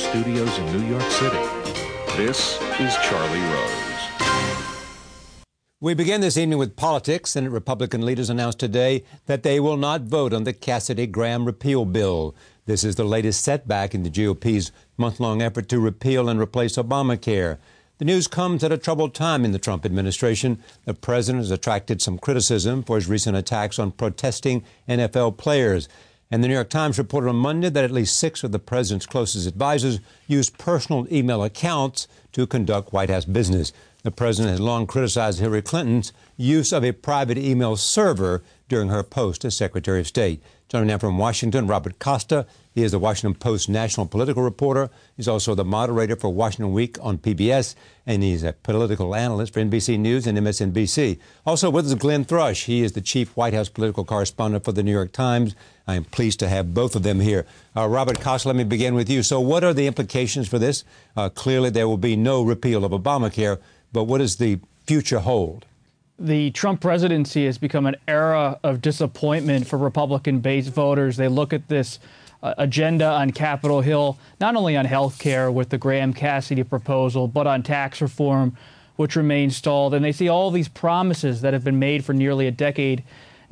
studios in New York City. This is Charlie Rose. We begin this evening with politics. Senate Republican leaders announced today that they will not vote on the Cassidy Graham repeal bill. This is the latest setback in the GOP's month long effort to repeal and replace Obamacare. The news comes at a troubled time in the Trump administration. The president has attracted some criticism for his recent attacks on protesting NFL players. And the New York Times reported on Monday that at least six of the president's closest advisors used personal email accounts to conduct White House business. The president has long criticized Hillary Clinton's use of a private email server during her post as Secretary of State. Joining now from Washington, Robert Costa. He is the Washington Post national political reporter. He's also the moderator for Washington Week on PBS, and he's a political analyst for NBC News and MSNBC. Also with us, Glenn Thrush. He is the chief White House political correspondent for the New York Times. I am pleased to have both of them here. Uh, Robert Costa, let me begin with you. So, what are the implications for this? Uh, clearly, there will be no repeal of Obamacare, but what does the future hold? the Trump presidency has become an era of disappointment for Republican based voters. They look at this uh, agenda on Capitol Hill, not only on health care with the Graham Cassidy proposal, but on tax reform, which remains stalled. And they see all these promises that have been made for nearly a decade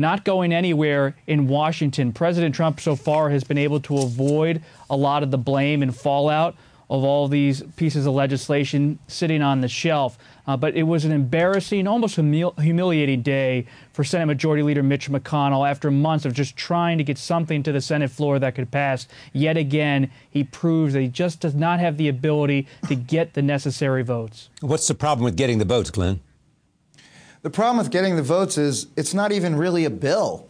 not going anywhere in Washington. President Trump so far has been able to avoid a lot of the blame and fallout of all these pieces of legislation sitting on the shelf. Uh, but it was an embarrassing, almost humil- humiliating day for Senate Majority Leader Mitch McConnell after months of just trying to get something to the Senate floor that could pass. Yet again, he proves that he just does not have the ability to get the necessary votes. What's the problem with getting the votes, Glenn? The problem with getting the votes is it's not even really a bill.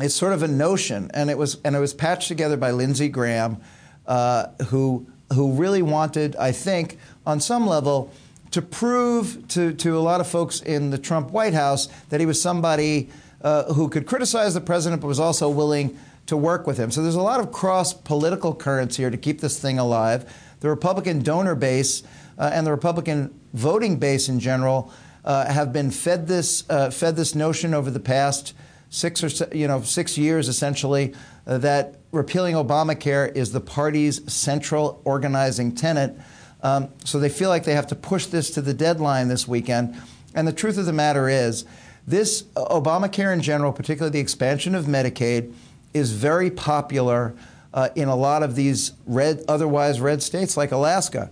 It's sort of a notion, and it was and it was patched together by Lindsey Graham, uh, who who really wanted, I think, on some level, to prove to, to a lot of folks in the Trump White House that he was somebody uh, who could criticize the president but was also willing to work with him. So there's a lot of cross political currents here to keep this thing alive. The Republican donor base uh, and the Republican voting base in general uh, have been fed this uh, fed this notion over the past six or you know six years essentially uh, that repealing Obamacare is the party's central organizing tenet. Um, so they feel like they have to push this to the deadline this weekend. And the truth of the matter is, this uh, Obamacare in general, particularly the expansion of Medicaid, is very popular uh, in a lot of these red, otherwise red states like Alaska.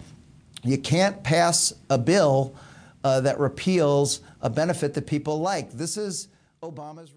You can't pass a bill uh, that repeals a benefit that people like. This is Obama's.